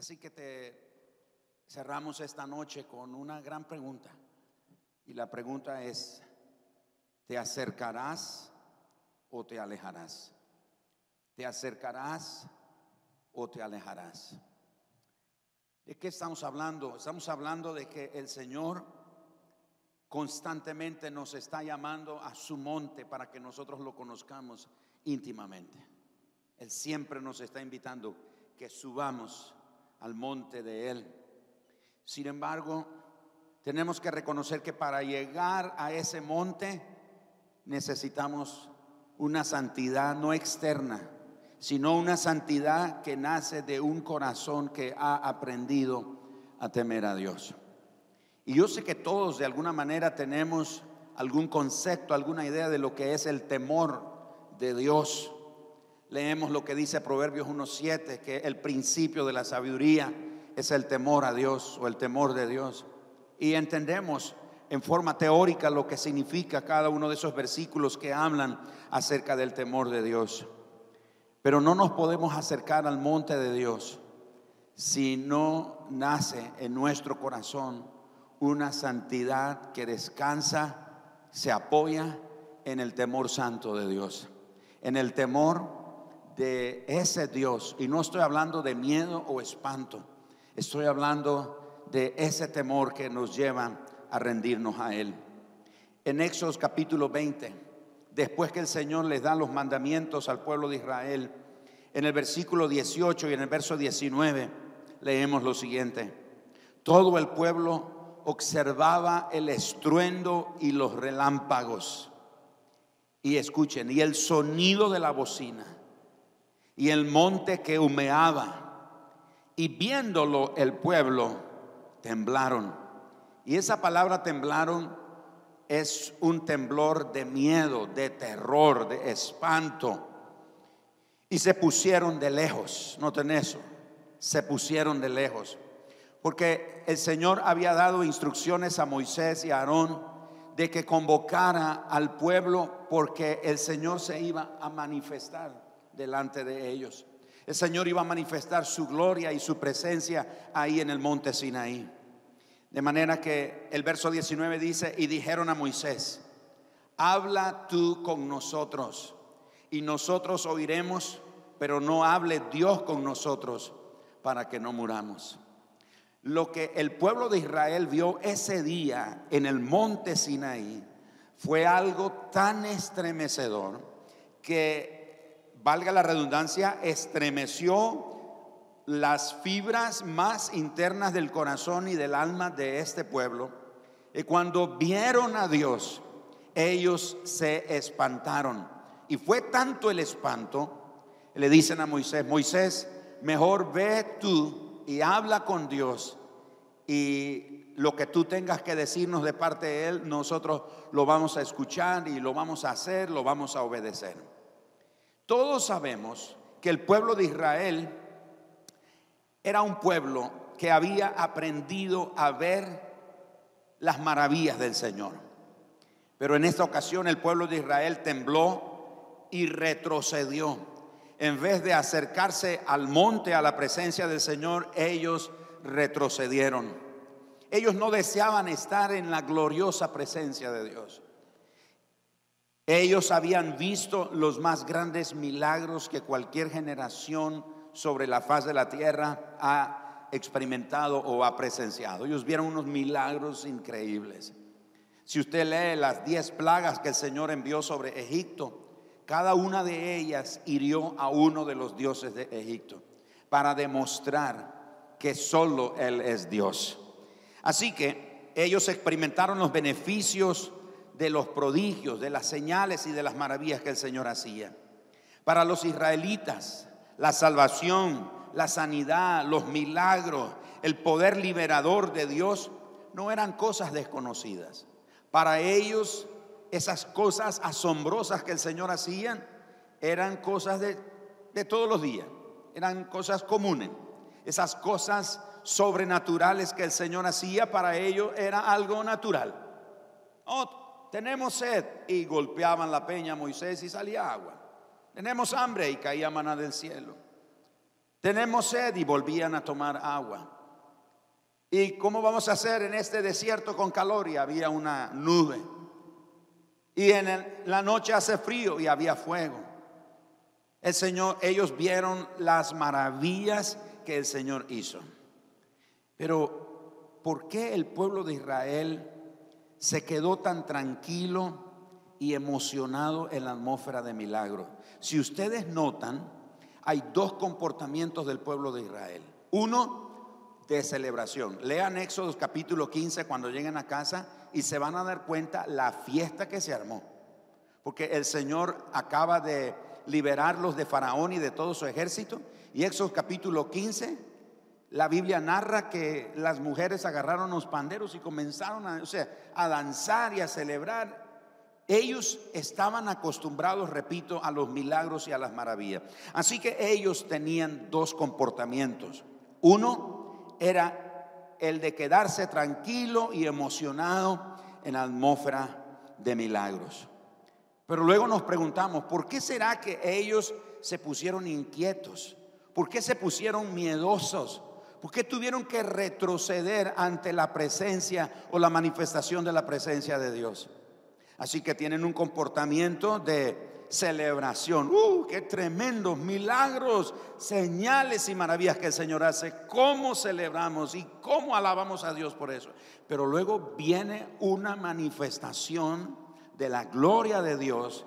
Así que te cerramos esta noche con una gran pregunta. Y la pregunta es, ¿te acercarás o te alejarás? ¿Te acercarás o te alejarás? ¿De qué estamos hablando? Estamos hablando de que el Señor constantemente nos está llamando a su monte para que nosotros lo conozcamos íntimamente. Él siempre nos está invitando que subamos al monte de Él. Sin embargo, tenemos que reconocer que para llegar a ese monte necesitamos una santidad no externa, sino una santidad que nace de un corazón que ha aprendido a temer a Dios. Y yo sé que todos de alguna manera tenemos algún concepto, alguna idea de lo que es el temor de Dios. Leemos lo que dice Proverbios 1.7, que el principio de la sabiduría es el temor a Dios o el temor de Dios. Y entendemos en forma teórica lo que significa cada uno de esos versículos que hablan acerca del temor de Dios. Pero no nos podemos acercar al monte de Dios si no nace en nuestro corazón una santidad que descansa, se apoya en el temor santo de Dios, en el temor de ese Dios. Y no estoy hablando de miedo o espanto, estoy hablando de ese temor que nos lleva a rendirnos a Él. En Éxodo capítulo 20 después que el Señor les da los mandamientos al pueblo de Israel, en el versículo 18 y en el verso 19 leemos lo siguiente. Todo el pueblo observaba el estruendo y los relámpagos. Y escuchen, y el sonido de la bocina, y el monte que humeaba. Y viéndolo el pueblo, temblaron. Y esa palabra temblaron es un temblor de miedo, de terror, de espanto. Y se pusieron de lejos, noten eso, se pusieron de lejos. Porque el Señor había dado instrucciones a Moisés y a Aarón de que convocara al pueblo porque el Señor se iba a manifestar delante de ellos. El Señor iba a manifestar su gloria y su presencia ahí en el monte Sinaí. De manera que el verso 19 dice, y dijeron a Moisés, habla tú con nosotros y nosotros oiremos, pero no hable Dios con nosotros para que no muramos. Lo que el pueblo de Israel vio ese día en el monte Sinaí fue algo tan estremecedor que, valga la redundancia, estremeció las fibras más internas del corazón y del alma de este pueblo. Y cuando vieron a Dios, ellos se espantaron. Y fue tanto el espanto, le dicen a Moisés, Moisés, mejor ve tú y habla con Dios y lo que tú tengas que decirnos de parte de Él, nosotros lo vamos a escuchar y lo vamos a hacer, lo vamos a obedecer. Todos sabemos que el pueblo de Israel era un pueblo que había aprendido a ver las maravillas del Señor. Pero en esta ocasión el pueblo de Israel tembló y retrocedió. En vez de acercarse al monte, a la presencia del Señor, ellos retrocedieron. Ellos no deseaban estar en la gloriosa presencia de Dios. Ellos habían visto los más grandes milagros que cualquier generación sobre la faz de la tierra ha experimentado o ha presenciado. Ellos vieron unos milagros increíbles. Si usted lee las diez plagas que el Señor envió sobre Egipto, cada una de ellas hirió a uno de los dioses de Egipto para demostrar que solo Él es Dios. Así que ellos experimentaron los beneficios de los prodigios, de las señales y de las maravillas que el Señor hacía. Para los israelitas, la salvación, la sanidad, los milagros, el poder liberador de Dios no eran cosas desconocidas. Para ellos, esas cosas asombrosas que el Señor hacía eran cosas de, todos los días, eran cosas comunes. Esas cosas sobrenaturales que el Señor hacía para ellos era algo natural. Tenemos sed y golpeaban la peña a Moisés y salía agua. Tenemos hambre y caía maná del cielo. tenemos sed y volvían a tomar agua. ¿Y cómo vamos a hacer en este desierto con calor? Y había una nube. Y en la noche hace frío y había fuego. El Señor, ellos vieron las maravillas que el Señor hizo. Pero, ¿por qué el pueblo de Israel se quedó tan tranquilo y emocionado en la atmósfera de milagro? Si ustedes notan, hay dos comportamientos del pueblo de Israel. Uno, de celebración. Lean Éxodo capítulo 15 cuando lleguen a casa y se van a dar cuenta la fiesta que se armó. Porque el Señor acaba de liberarlos de Faraón y de todo su ejército. Y Éxodo capítulo 15, la Biblia narra que las mujeres agarraron los panderos y comenzaron a, o sea, a danzar y a celebrar. Ellos estaban acostumbrados, repito, a los milagros y a las maravillas. Así que ellos tenían dos comportamientos. Uno, era el de quedarse tranquilo y emocionado en la atmósfera de milagros. Pero luego nos preguntamos, ¿por qué será que ellos se pusieron inquietos? ¿Por qué se pusieron miedosos? ¿Por qué tuvieron que retroceder ante la presencia o la manifestación de la presencia de Dios? Así que tienen un comportamiento de celebración. ¡Uh! ¡Qué tremendos milagros, señales y maravillas que el Señor hace! ¿Cómo celebramos y cómo alabamos a Dios por eso? Pero luego viene una manifestación de la gloria de Dios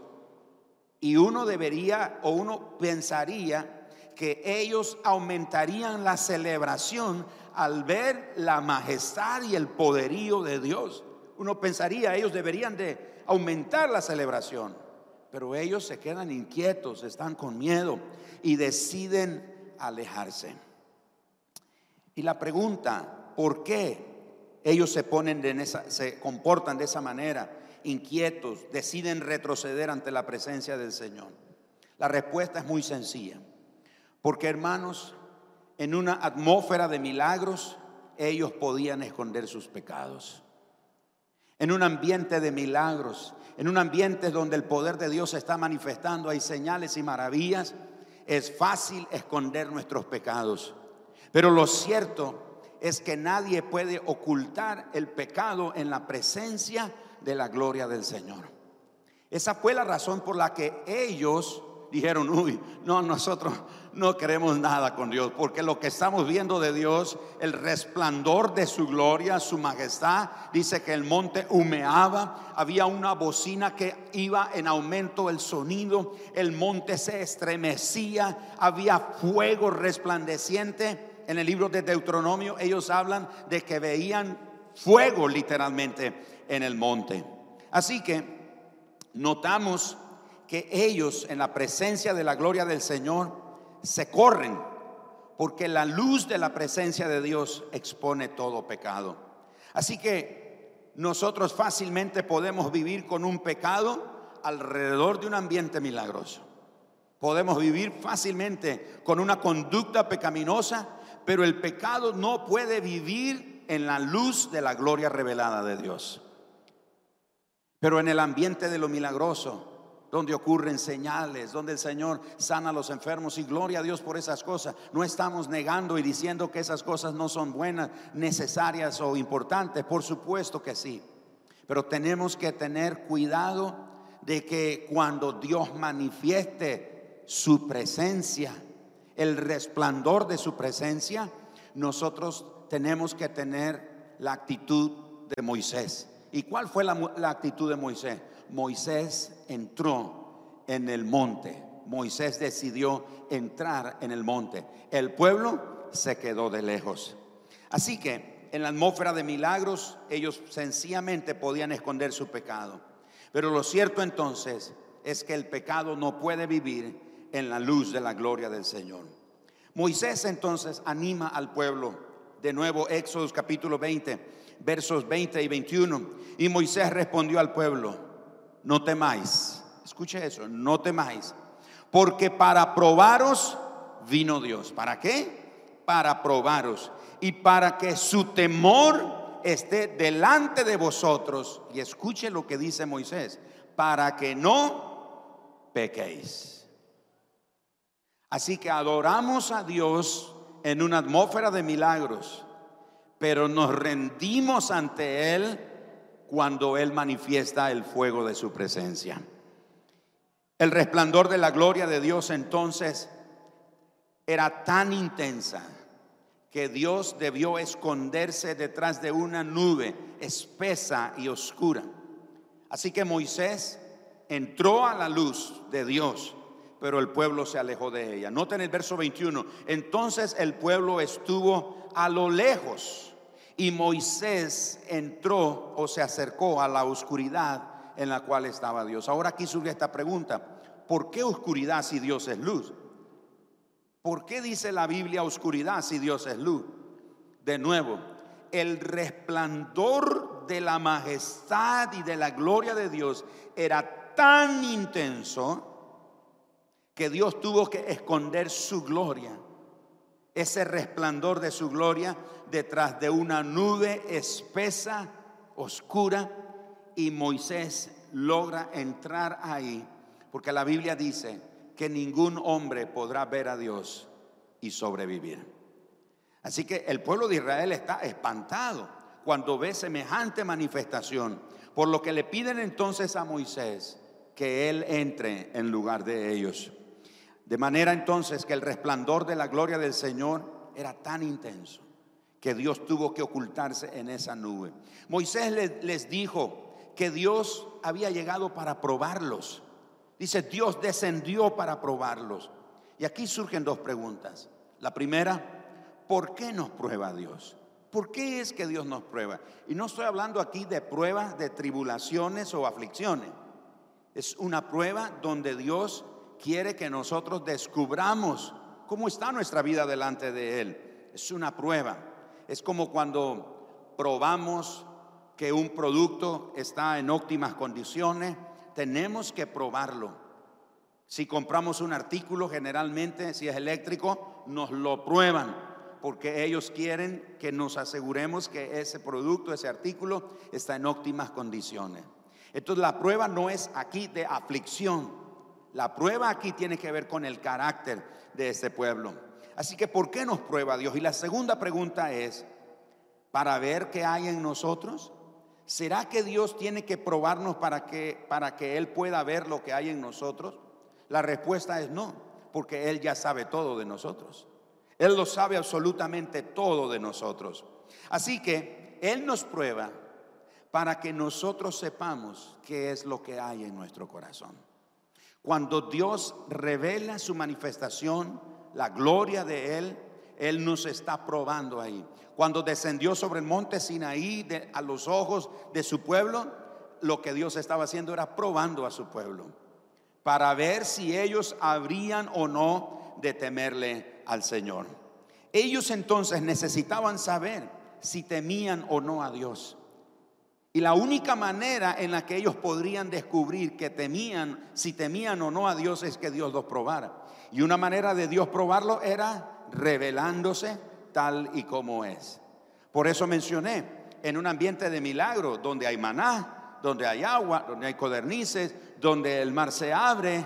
y uno debería o uno pensaría que ellos aumentarían la celebración al ver la majestad y el poderío de Dios. Uno pensaría, ellos deberían de aumentar la celebración. Pero ellos se quedan inquietos, están con miedo y deciden alejarse. Y la pregunta, ¿por qué ellos se ponen en esa, se comportan de esa manera, inquietos, deciden retroceder ante la presencia del Señor? La respuesta es muy sencilla. Porque hermanos, en una atmósfera de milagros, ellos podían esconder sus pecados. En un ambiente de milagros, en un ambiente donde el poder de Dios se está manifestando, hay señales y maravillas, es fácil esconder nuestros pecados. Pero lo cierto es que nadie puede ocultar el pecado en la presencia de la gloria del Señor. Esa fue la razón por la que ellos dijeron, uy, no, nosotros no queremos nada con Dios, porque lo que estamos viendo de Dios, el resplandor de su gloria, su majestad, dice que el monte humeaba, había una bocina que iba en aumento el sonido, el monte se estremecía, había fuego resplandeciente. En el libro de Deuteronomio ellos hablan de que veían fuego literalmente en el monte. Así que notamos que ellos en la presencia de la gloria del Señor se corren, porque la luz de la presencia de Dios expone todo pecado. Así que nosotros fácilmente podemos vivir con un pecado alrededor de un ambiente milagroso. Podemos vivir fácilmente con una conducta pecaminosa, pero el pecado no puede vivir en la luz de la gloria revelada de Dios. Pero en el ambiente de lo milagroso, donde ocurren señales, donde el Señor sana a los enfermos y gloria a Dios por esas cosas. No estamos negando y diciendo que esas cosas no son buenas, necesarias o importantes, por supuesto que sí. Pero tenemos que tener cuidado de que cuando Dios manifieste su presencia, el resplandor de su presencia, nosotros tenemos que tener la actitud de Moisés. ¿Y cuál fue la, la actitud de Moisés? Moisés entró en el monte. Moisés decidió entrar en el monte. El pueblo se quedó de lejos. Así que en la atmósfera de milagros ellos sencillamente podían esconder su pecado. Pero lo cierto entonces es que el pecado no puede vivir en la luz de la gloria del Señor. Moisés entonces anima al pueblo. De nuevo, Éxodo capítulo 20, versos 20 y 21. Y Moisés respondió al pueblo, no temáis. Escuche eso, no temáis. Porque para probaros vino Dios. ¿Para qué? Para probaros. Y para que su temor esté delante de vosotros. Y escuche lo que dice Moisés. Para que no pequéis. Así que adoramos a Dios en una atmósfera de milagros, pero nos rendimos ante Él cuando Él manifiesta el fuego de su presencia. El resplandor de la gloria de Dios entonces era tan intensa que Dios debió esconderse detrás de una nube espesa y oscura. Así que Moisés entró a la luz de Dios, pero el pueblo se alejó de ella. Noten el verso 21. Entonces el pueblo estuvo a lo lejos y Moisés entró o se acercó a la oscuridad en la cual estaba Dios. Ahora aquí surge esta pregunta. ¿Por qué oscuridad si Dios es luz? ¿Por qué dice la Biblia oscuridad si Dios es luz? De nuevo, el resplandor de la majestad y de la gloria de Dios era tan intenso que Dios tuvo que esconder su gloria, ese resplandor de su gloria detrás de una nube espesa, oscura, y Moisés logra entrar ahí porque la Biblia dice que ningún hombre podrá ver a Dios y sobrevivir. Así que el pueblo de Israel está espantado cuando ve semejante manifestación, por lo que le piden entonces a Moisés que él entre en lugar de ellos. De manera entonces que el resplandor de la gloria del Señor era tan intenso que Dios tuvo que ocultarse en esa nube. Moisés les, dijo que Dios había llegado para probarlos Dice, Dios descendió para probarlos. Y aquí surgen dos preguntas. La primera, ¿por qué nos prueba Dios? ¿Por qué es que Dios nos prueba? Y no estoy hablando aquí de pruebas de tribulaciones o aflicciones. Es una prueba donde Dios quiere que nosotros descubramos cómo está nuestra vida delante de Él. Es una prueba. Es como cuando probamos que un producto está en óptimas condiciones tenemos que probarlo. Si compramos un artículo, generalmente, si es eléctrico, nos lo prueban, porque ellos quieren que nos aseguremos que ese producto, ese artículo, está en óptimas condiciones. Entonces la prueba no es aquí de aflicción, la prueba aquí tiene que ver con el carácter de este pueblo. Así que, ¿por qué nos prueba Dios? Y la segunda pregunta es, ¿para ver qué hay en nosotros? ¿Será que Dios tiene que probarnos para que, para que Él pueda ver lo que hay en nosotros? La respuesta es no, porque Él ya sabe todo de nosotros. Él lo sabe absolutamente todo de nosotros. Así que Él nos prueba para que nosotros sepamos qué es lo que hay en nuestro corazón. Cuando Dios revela su manifestación, la gloria de Él, Él nos está probando ahí cuando descendió sobre el monte Sinaí a los ojos de su pueblo, lo que Dios estaba haciendo era probando a su pueblo para ver si ellos habrían o no de temerle al Señor. Ellos entonces necesitaban saber si temían o no a Dios. Y la única manera en la que ellos podrían descubrir que temían, si temían o no a Dios, es que Dios los probara. Y una manera de Dios probarlo era revelándose tal y como es. Por eso mencioné, en un ambiente de milagro, donde hay maná, donde hay agua, donde hay codornices, donde el mar se abre,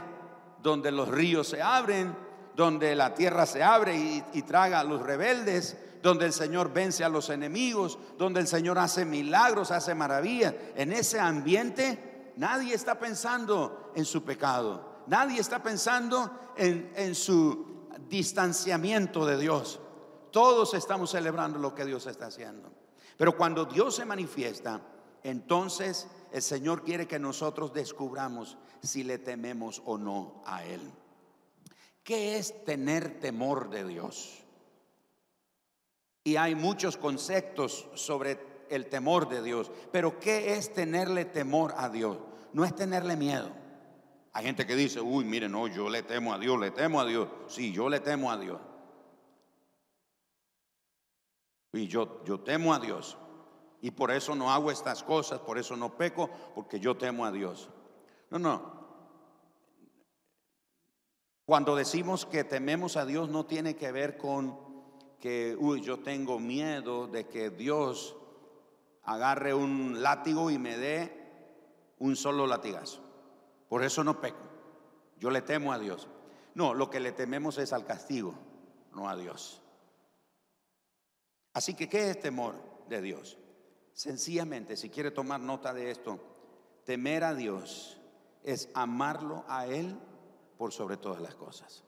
donde los ríos se abren, donde la tierra se abre y, y traga a los rebeldes, donde el Señor vence a los enemigos, donde el Señor hace milagros, hace maravillas. En ese ambiente nadie está pensando en su pecado, nadie está pensando en, en su distanciamiento de Dios. Todos estamos celebrando lo que Dios está haciendo. Pero cuando Dios se manifiesta, entonces el Señor quiere que nosotros descubramos si le tememos o no a Él. ¿Qué es tener temor de Dios? Y hay muchos conceptos sobre el temor de Dios. Pero ¿qué es tenerle temor a Dios? No es tenerle miedo. Hay gente que dice, uy, mire, no, yo le temo a Dios, le temo a Dios. Sí, yo le temo a Dios. Y yo, yo temo a Dios. Y por eso no hago estas cosas, por eso no peco, porque yo temo a Dios. No, no. Cuando decimos que tememos a Dios no tiene que ver con uy, yo tengo miedo de que Dios agarre un látigo y me dé un solo latigazo. Por eso no peco. Yo le temo a Dios. No, lo que le tememos es al castigo, no a Dios. Así que, ¿qué es temor de Dios? Sencillamente, si quiere tomar nota de esto, temer a Dios es amarlo a Él por sobre todas las cosas.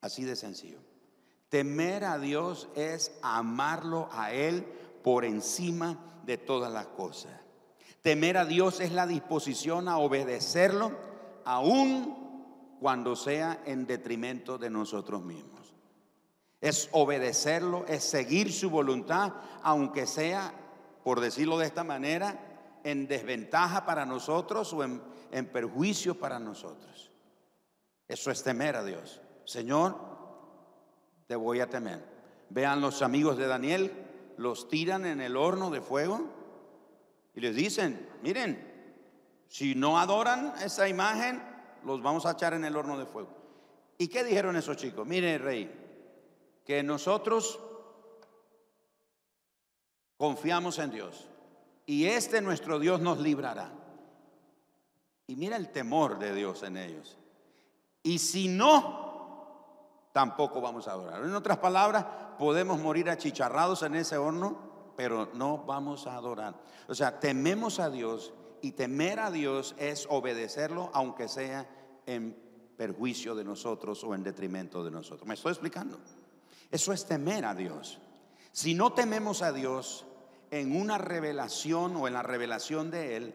Así de sencillo. Temer a Dios es amarlo a Él por encima de todas las cosas. Temer a Dios es la disposición a obedecerlo aún cuando sea en detrimento de nosotros mismos. Es obedecerlo, es seguir su voluntad, aunque sea, por decirlo de esta manera, en desventaja para nosotros o en, en perjuicio para nosotros. Eso es temer a Dios. Señor, te voy a temer. Vean los amigos de Daniel, los tiran en el horno de fuego y les dicen, miren, si no adoran esa imagen, los vamos a echar en el horno de fuego. ¿Y qué dijeron esos chicos? Mire, rey, que nosotros confiamos en Dios y este nuestro Dios nos librará. Y mira el temor de Dios en ellos. Y si no, tampoco vamos a adorar. En otras palabras, podemos morir achicharrados en ese horno, pero no vamos a adorar. O sea, tememos a Dios y temer a Dios es obedecerlo, aunque sea en perjuicio de nosotros o en detrimento de nosotros. ¿Me estoy explicando? Eso es temer a Dios. Si no tememos a Dios en una revelación o en la revelación de Él,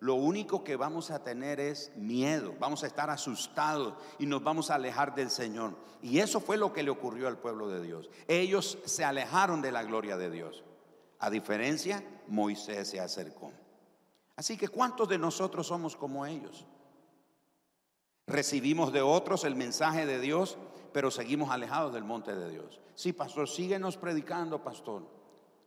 lo único que vamos a tener es miedo, vamos a estar asustados y nos vamos a alejar del Señor. Y eso fue lo que le ocurrió al pueblo de Dios. Ellos se alejaron de la gloria de Dios. A diferencia, Moisés se acercó. Así que ¿cuántos de nosotros somos como ellos? Recibimos de otros el mensaje de Dios, pero seguimos alejados del monte de Dios. Sí, pastor, síguenos predicando, pastor.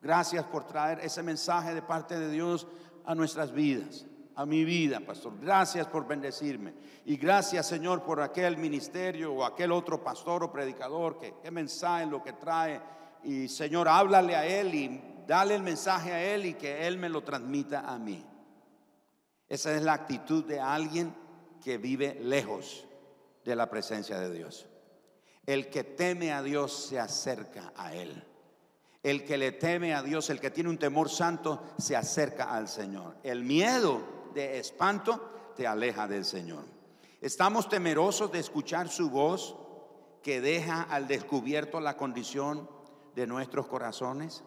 Gracias por traer ese mensaje de parte de Dios a nuestras vidas a mi vida, pastor. Gracias por bendecirme. Y gracias, Señor, por aquel ministerio o aquel otro pastor o predicador que, que mensaje lo que trae. Y, Señor, háblale a él y dale el mensaje a él y que él me lo transmita a mí. Esa es la actitud de alguien que vive lejos de la presencia de Dios. El que teme a Dios se acerca a Él. El que le teme a Dios, el que tiene un temor santo, se acerca al Señor. El miedo de espanto te aleja del Señor. Estamos temerosos de escuchar su voz que deja al descubierto la condición de nuestros corazones.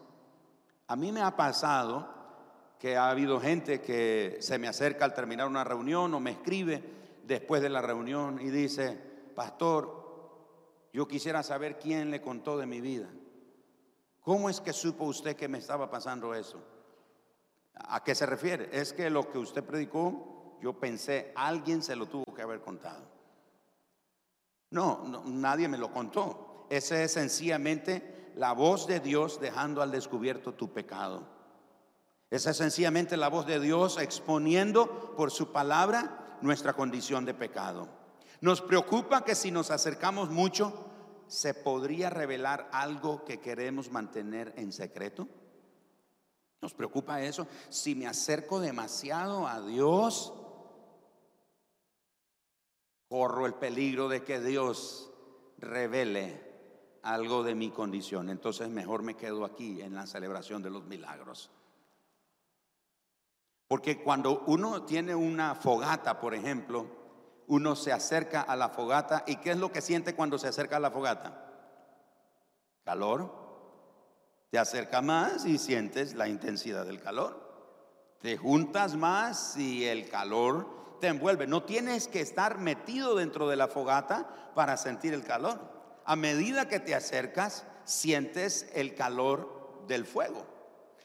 A mí me ha pasado que ha habido gente que se me acerca al terminar una reunión o me escribe después de la reunión y dice, pastor, yo quisiera saber quién le contó de mi vida. ¿Cómo es que supo usted que me estaba pasando eso? ¿A qué se refiere? Es que lo que usted predicó, yo pensé, alguien se lo tuvo que haber contado. No, nadie me lo contó. Esa es sencillamente la voz de Dios dejando al descubierto tu pecado. Esa es sencillamente la voz de Dios exponiendo por su palabra nuestra condición de pecado. Nos preocupa que si nos acercamos mucho, se podría revelar algo que queremos mantener en secreto. ¿Nos preocupa eso? Si me acerco demasiado a Dios, corro el peligro de que Dios revele algo de mi condición. Entonces mejor me quedo aquí en la celebración de los milagros. Porque cuando uno tiene una fogata, por ejemplo, uno se acerca a la fogata y ¿qué es lo que siente cuando se acerca a la fogata? Calor. Te acerca más y sientes la intensidad del calor. Te juntas más y el calor te envuelve. No tienes que estar metido dentro de la fogata para sentir el calor. A medida que te acercas, sientes el calor del fuego.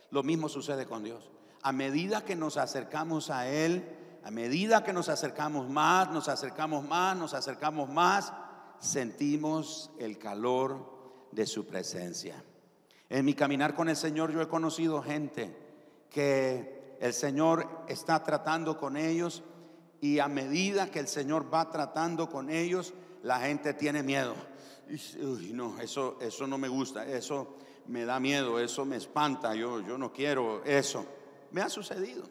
Lo mismo sucede con Dios. A medida que nos acercamos a Él, a medida que nos acercamos más, nos acercamos más, nos acercamos más, sentimos el calor de su presencia. En mi caminar con el Señor yo he conocido gente que el Señor está tratando con ellos y a medida que el Señor va tratando con ellos, la gente tiene miedo. Uy, no, eso, eso no me gusta, eso me da miedo, eso me espanta, yo, yo no quiero eso. Me ha sucedido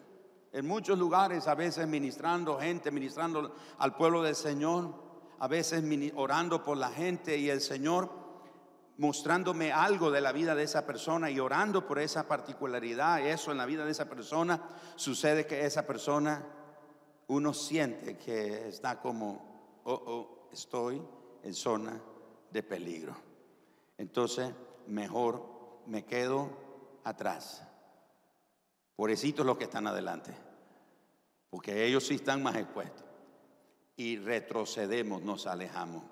en muchos lugares, a veces ministrando gente, ministrando al pueblo del Señor. a veces orando por la gente y el Señor mostrándome algo de la vida de esa persona y orando por esa particularidad, eso en la vida de esa persona, sucede que esa persona, uno siente que está como, oh, oh, estoy en zona de peligro. Entonces, mejor me quedo atrás. Pobrecitos los que están adelante, porque ellos sí están más expuestos. Y retrocedemos, nos alejamos.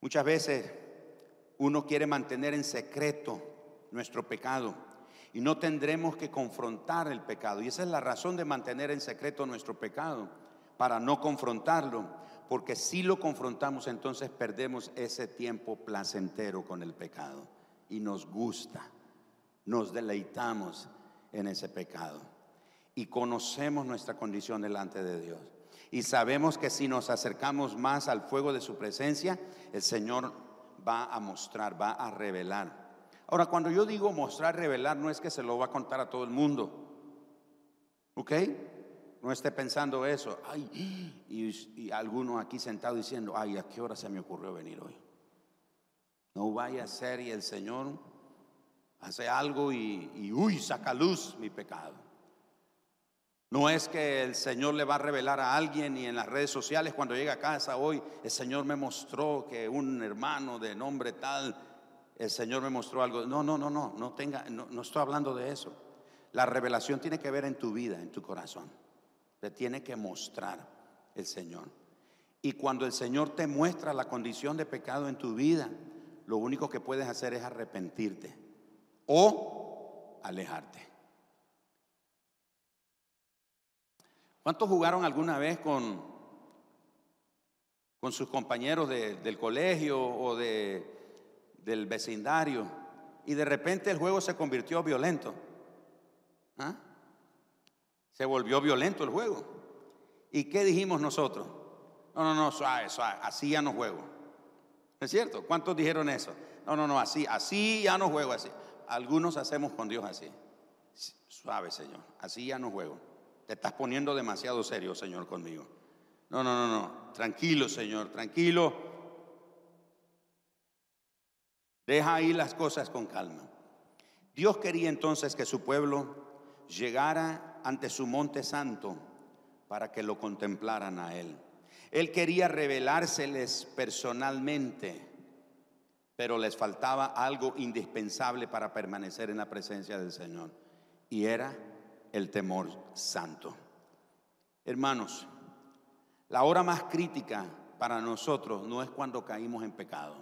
Muchas veces uno quiere mantener en secreto nuestro pecado y no tendremos que confrontar el pecado. Y esa es la razón de mantener en secreto nuestro pecado, para no confrontarlo, porque si lo confrontamos entonces perdemos ese tiempo placentero con el pecado y nos gusta, nos deleitamos en ese pecado y conocemos nuestra condición delante de Dios. Y sabemos que si nos acercamos más al fuego de su presencia, el Señor va a mostrar, va a revelar. Ahora, cuando yo digo mostrar, revelar, no es que se lo va a contar a todo el mundo. ¿Ok? No esté pensando eso. Ay, y, alguno aquí sentado diciendo, ay, ¿a qué hora se me ocurrió venir hoy? No vaya a ser y el Señor hace algo y, y uy, saca luz mi pecado. No es que el Señor le va a revelar a alguien y en las redes sociales cuando llega a casa hoy, el Señor me mostró que un hermano de nombre tal, el Señor me mostró algo. No, no, no, no, no tenga, no, no estoy hablando de eso. La revelación tiene que ver en tu vida, en tu corazón. Te tiene que mostrar el Señor. Y cuando el Señor te muestra la condición de pecado en tu vida, lo único que puedes hacer es arrepentirte o alejarte. ¿Cuántos jugaron alguna vez con, con sus compañeros del colegio o de, del vecindario y de repente el juego se convirtió violento? ¿Ah? Se volvió violento el juego. ¿Y qué dijimos nosotros? No, no, no, suave, suave, así ya no juego. ¿Es cierto? ¿Cuántos dijeron eso? No, no, no, así, así ya no juego así. Algunos hacemos con Dios así. Suave, Señor, así ya no juego. Te estás poniendo demasiado serio, Señor, conmigo. No, no, no, no. Tranquilo, Señor, tranquilo. Deja ahí las cosas con calma. Dios quería entonces que su pueblo llegara ante su monte santo para que lo contemplaran a Él. Él quería revelárseles personalmente, pero les faltaba algo indispensable para permanecer en la presencia del Señor, y era el temor santo. Hermanos, la hora más crítica para nosotros no es cuando caímos en pecado.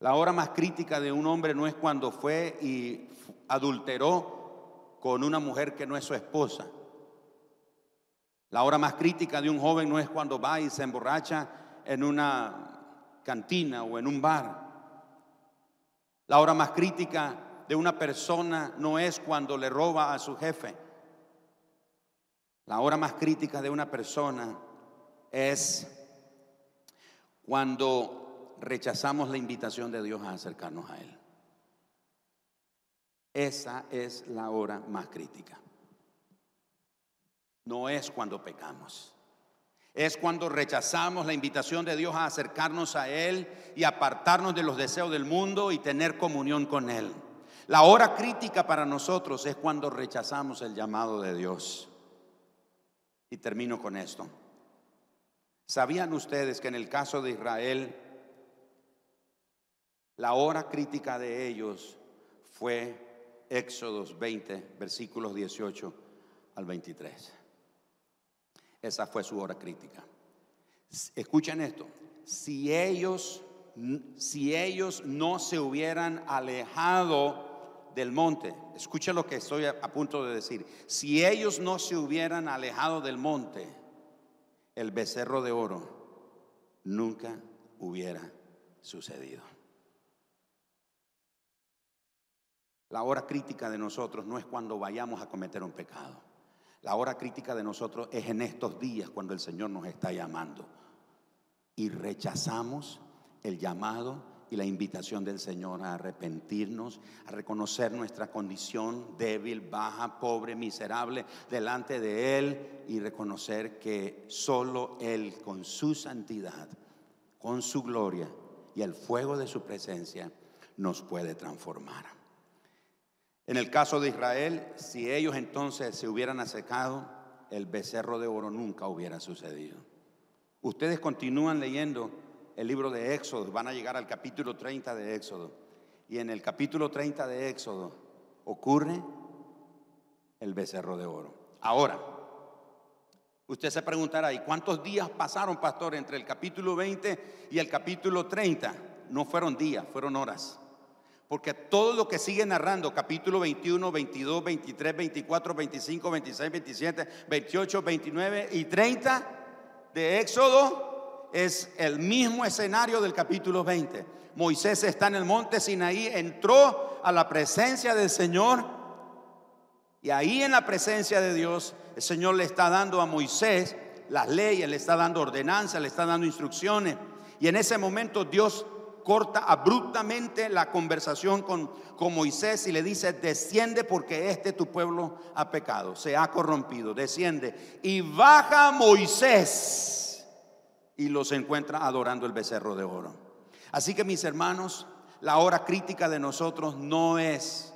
La hora más crítica de un hombre no es cuando fue y adulteró con una mujer que no es su esposa. La hora más crítica de un joven no es cuando va y se emborracha en una cantina o en un bar. La hora más crítica de una persona no es cuando le roba a su jefe. La hora más crítica de una persona es cuando rechazamos la invitación de Dios a acercarnos a Él. Esa es la hora más crítica no es cuando pecamos. Es cuando rechazamos la invitación de Dios a acercarnos a Él y apartarnos de los deseos del mundo y tener comunión con Él. La hora crítica para nosotros es cuando rechazamos el llamado de Dios. Y termino con esto. ¿Sabían ustedes que en el caso de Israel, la hora crítica de ellos fue Éxodos 20, versículos 18 al 23? Esa fue su hora crítica. Escuchen esto. Si ellos, si ellos no se hubieran alejado del monte, escuchen lo que estoy a, punto de decir. Si ellos no se hubieran alejado del monte, el becerro de oro nunca hubiera sucedido. La hora crítica de nosotros no es cuando vayamos a cometer un pecado. La hora crítica de nosotros es en estos días cuando el Señor nos está llamando y rechazamos el llamado y la invitación del Señor a arrepentirnos, a reconocer nuestra condición débil, baja, pobre, miserable delante de Él y reconocer que solo Él con su santidad, con su gloria y el fuego de su presencia nos puede transformar. En el caso de Israel, si ellos entonces se hubieran acercado, el becerro de oro nunca hubiera sucedido. Ustedes continúan leyendo el libro de Éxodo, van a llegar al capítulo 30 de Éxodo. Y en el capítulo 30 de Éxodo ocurre el becerro de oro. Ahora, usted se preguntará, ¿y cuántos días pasaron, pastor, entre el capítulo 20 y el capítulo 30? No fueron días, fueron horas. Porque todo lo que sigue narrando, capítulo 21, 22, 23, 24, 25, 26, 27, 28, 29 y 30 de Éxodo, es el mismo escenario del capítulo 20. Moisés está en el monte Sinaí, entró a la presencia del Señor y ahí en la presencia de Dios el Señor le está dando a Moisés las leyes, le está dando ordenanzas, le está dando instrucciones. Y en ese momento Dios corta abruptamente la conversación con, con, Moisés y le dice, desciende porque este tu pueblo ha pecado, se ha corrompido, desciende. Y baja Moisés y los encuentra adorando el becerro de oro. Así que mis hermanos, la hora crítica de nosotros no es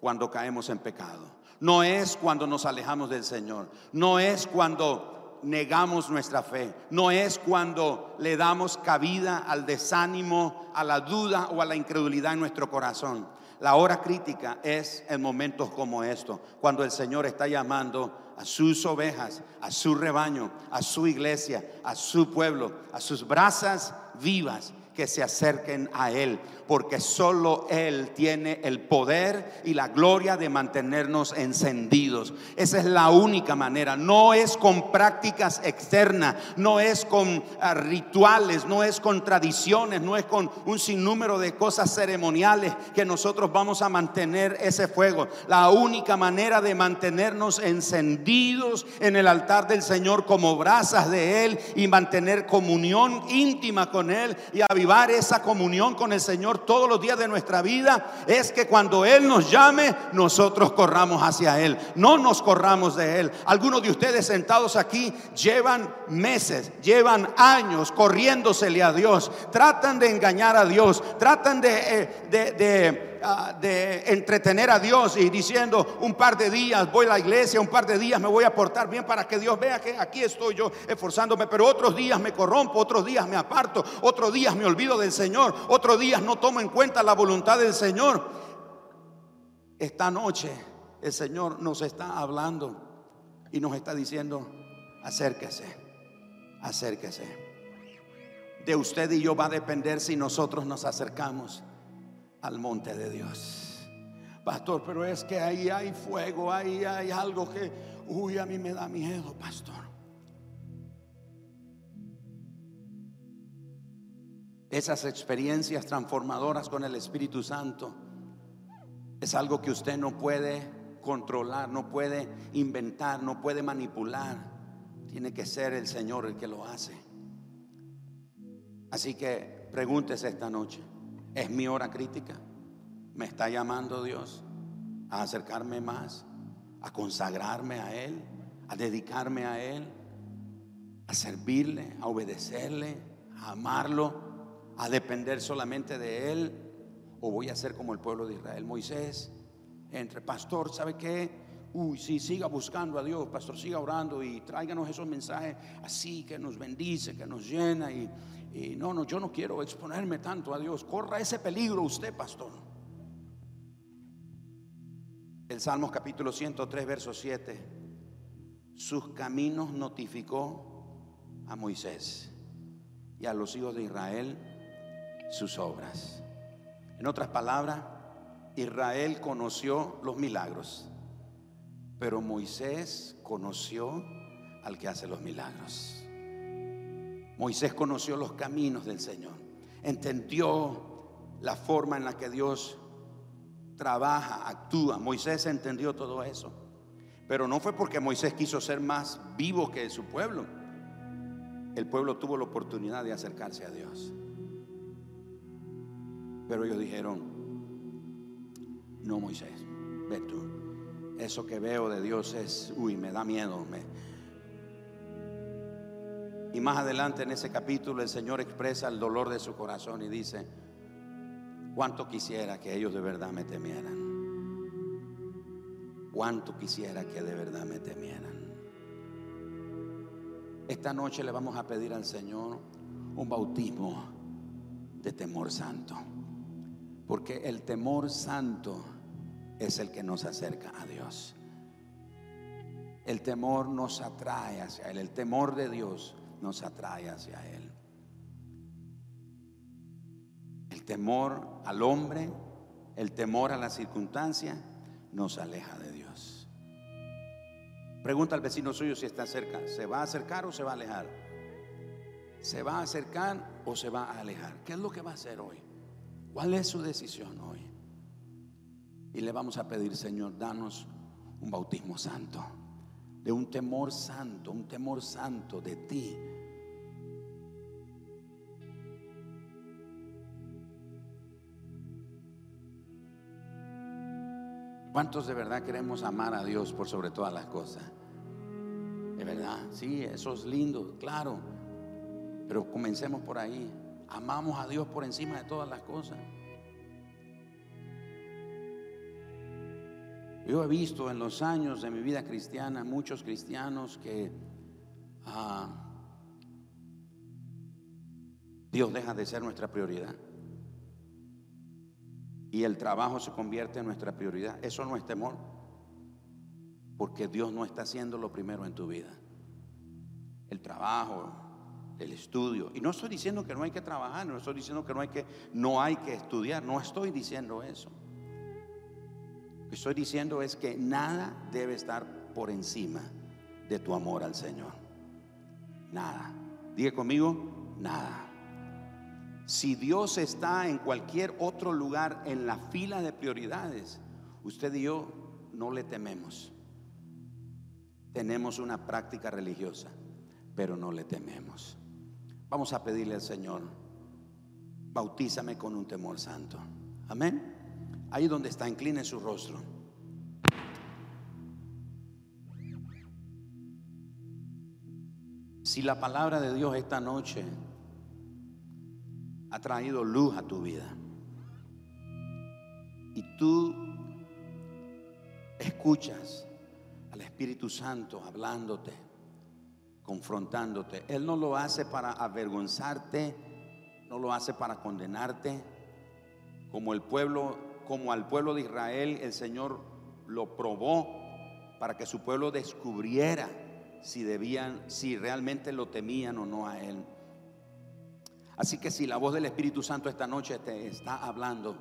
cuando caemos en pecado, no es cuando nos alejamos del Señor, no es cuando negamos nuestra fe, no es cuando le damos cabida al desánimo, a la duda o a la incredulidad en nuestro corazón. La hora crítica es en momentos como estos, cuando el Señor está llamando a sus ovejas, a su rebaño, a su iglesia, a su pueblo, a sus brasas vivas que se acerquen a Él porque solo Él tiene el poder y la gloria de mantenernos encendidos. Esa es la única manera. No es con prácticas externas, no es con ah, rituales, no es con tradiciones, no es con un sinnúmero de cosas ceremoniales que nosotros vamos a mantener ese fuego. La única manera de mantenernos encendidos en el altar del Señor como brasas de Él y mantener comunión íntima con Él y esa comunión con el Señor todos los días de nuestra vida es que cuando Él nos llame, nosotros corramos hacia Él. No nos corramos de Él. Algunos de ustedes sentados aquí llevan meses, llevan años corriéndosele a Dios. Tratan de engañar a Dios. Tratan de, eh, de Ah, de entretener a Dios y diciendo un par de días voy a la iglesia, un par de días me voy a portar bien para que Dios vea que aquí estoy yo esforzándome, pero otros días me corrompo, otros días me aparto, otros días me olvido del Señor, otros días no tomo en cuenta la voluntad del Señor. Esta noche el Señor nos está hablando y nos está diciendo, acérquese, acérquese. De usted y yo va a depender si nosotros nos acercamos al monte de Dios. Pastor, pero es que ahí hay fuego, ahí hay algo que, uy, a mí me da miedo, pastor. Esas experiencias transformadoras con el Espíritu Santo es algo que usted no puede controlar, no puede inventar, no puede manipular. Tiene que ser el Señor el que lo hace. Así que pregúntese esta noche. Es mi hora crítica. Me está llamando Dios a acercarme más, a consagrarme a Él, a dedicarme a Él, a servirle, a obedecerle, a amarlo, a depender solamente de Él. O voy a ser como el pueblo de Israel, Moisés, entre pastor, ¿sabe qué? Uy, sí, siga buscando a Dios, pastor, siga orando y tráiganos esos mensajes así que nos bendice, que nos llena y, y no, no, yo no quiero exponerme tanto a Dios. Corra ese peligro usted, pastor. El Salmos capítulo 103, verso 7. Sus caminos notificó a Moisés y a los hijos de Israel sus obras. En otras palabras, Israel conoció los milagros, pero Moisés conoció al que hace los milagros. Moisés conoció los caminos del Señor, entendió la forma en la que Dios trabaja, actúa. Moisés entendió todo eso. Pero no fue porque Moisés quiso ser más vivo que su pueblo. El pueblo tuvo la oportunidad de acercarse a Dios. Pero ellos dijeron, no Moisés, ve tú. Eso que veo de Dios es, uy, me da miedo. Me... Y más adelante en ese capítulo el Señor expresa el dolor de su corazón y dice, cuánto quisiera que ellos de verdad me temieran. Cuánto quisiera que de verdad me temieran. Esta noche le vamos a pedir al Señor un bautismo de temor santo. Porque el temor santo es el que nos acerca a Dios. El temor nos atrae hacia Él. El temor de Dios nos atrae hacia Él. El temor al hombre, el temor a la circunstancia, nos aleja de Dios. Pregunta al vecino suyo si está cerca. ¿Se va a acercar o se va a alejar? ¿Se va a acercar o se va a alejar? ¿Qué es lo que va a hacer hoy? ¿Cuál es su decisión hoy? Y le vamos a pedir, Señor, danos un bautismo santo, de un temor santo, un temor santo de ti. ¿Cuántos de verdad queremos amar a Dios por sobre todas las cosas? De verdad, sí, eso es lindo, claro. Pero comencemos por ahí. Amamos a Dios por encima de todas las cosas. Yo he visto en los años de mi vida cristiana muchos cristianos que ah, Dios deja de ser nuestra prioridad. Y el trabajo se convierte en nuestra prioridad. Eso no es temor. Porque Dios no está haciendo lo primero en tu vida. El trabajo, el estudio. Y no estoy diciendo que no hay que trabajar, no estoy diciendo que no hay que, no hay que estudiar, no estoy diciendo eso. Lo que estoy diciendo es que nada debe estar por encima de tu amor al Señor. Nada. Diga conmigo, nada. Si Dios está en cualquier otro lugar en la fila de prioridades, usted y yo no le tememos. Tenemos una práctica religiosa, pero no le tememos. Vamos a pedirle al Señor, bautízame con un temor santo. Amén. Ahí donde está, incline su rostro. Si la palabra de Dios esta noche ha traído luz a tu vida y tú escuchas al Espíritu Santo hablándote, confrontándote. Él no lo hace para avergonzarte, no lo hace para condenarte. Como el pueblo, como al pueblo de Israel, el Señor lo probó para que su pueblo descubriera si debían, si realmente lo temían o no a él. Así que si la voz del Espíritu Santo esta noche te está hablando,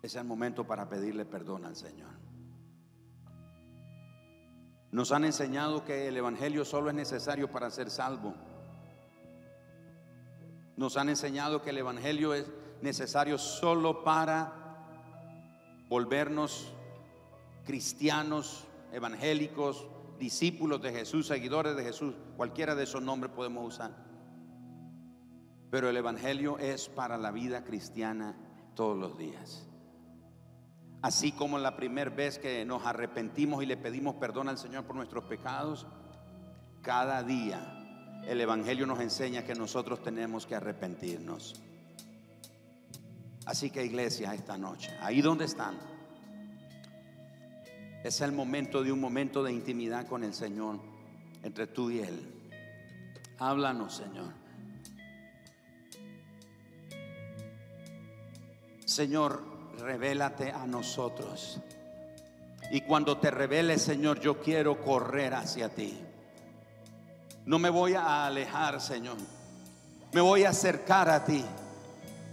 es el momento para pedirle perdón al Señor. Nos han enseñado que el Evangelio solo es necesario para ser salvo. Nos han enseñado que el Evangelio es necesario solo para volvernos cristianos, evangélicos, discípulos de Jesús, seguidores de Jesús, cualquiera de esos nombres podemos usar. Pero el Evangelio es para la vida cristiana todos los días. Así como la primera vez que nos arrepentimos y le pedimos perdón al Señor por nuestros pecados, cada día el Evangelio nos enseña que nosotros tenemos que arrepentirnos. Así que iglesia, esta noche, ahí donde están, es el momento de un momento de intimidad con el Señor, entre tú y Él. Háblanos, Señor. Señor, revélate a nosotros. Y cuando te reveles, Señor, yo quiero correr hacia ti. No me voy a alejar, Señor. Me voy a acercar a ti.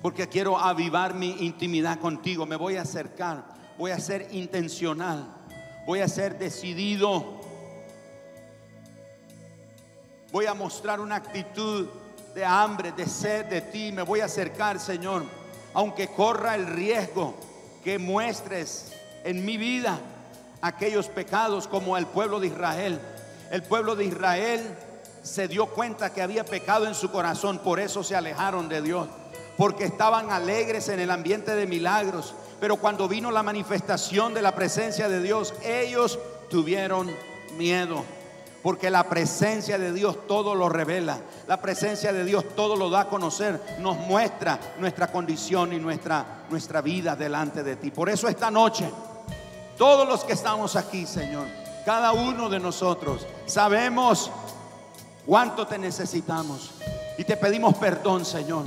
Porque quiero avivar mi intimidad contigo. Me voy a acercar. Voy a ser intencional. Voy a ser decidido. Voy a mostrar una actitud de hambre, de sed de ti. Me voy a acercar, Señor aunque corra el riesgo que muestres en mi vida aquellos pecados como el pueblo de Israel. El pueblo de Israel se dio cuenta que había pecado en su corazón, por eso se alejaron de Dios, porque estaban alegres en el ambiente de milagros. Pero cuando vino la manifestación de la presencia de Dios, ellos tuvieron miedo. Porque la presencia de Dios todo lo revela. La presencia de Dios todo lo da a conocer. Nos muestra nuestra condición y nuestra, nuestra vida delante de ti. Por eso esta noche, todos los que estamos aquí, Señor, cada uno de nosotros, sabemos cuánto te necesitamos. Y te pedimos perdón, Señor.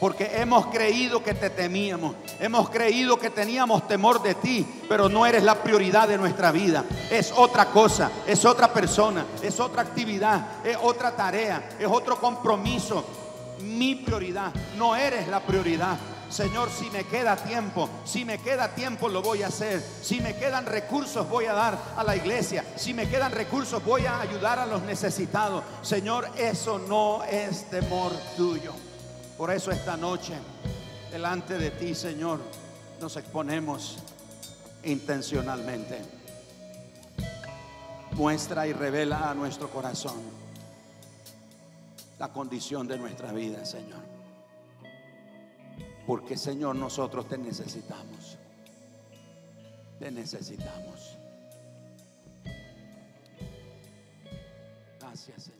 Porque hemos creído que te temíamos, hemos creído que teníamos temor de ti, pero no eres la prioridad de nuestra vida. Es otra cosa, es otra persona, es otra actividad, es otra tarea, es otro compromiso. Mi prioridad, no eres la prioridad. Señor, si me queda tiempo, si me queda tiempo lo voy a hacer. Si me quedan recursos voy a dar a la iglesia. Si me quedan recursos voy a ayudar a los necesitados. Señor, eso no es temor tuyo. Por eso esta noche, delante de ti, Señor, nos exponemos intencionalmente. Muestra y revela a nuestro corazón la condición de nuestra vida, Señor. Porque, Señor, nosotros te necesitamos. Te necesitamos. Gracias, Señor.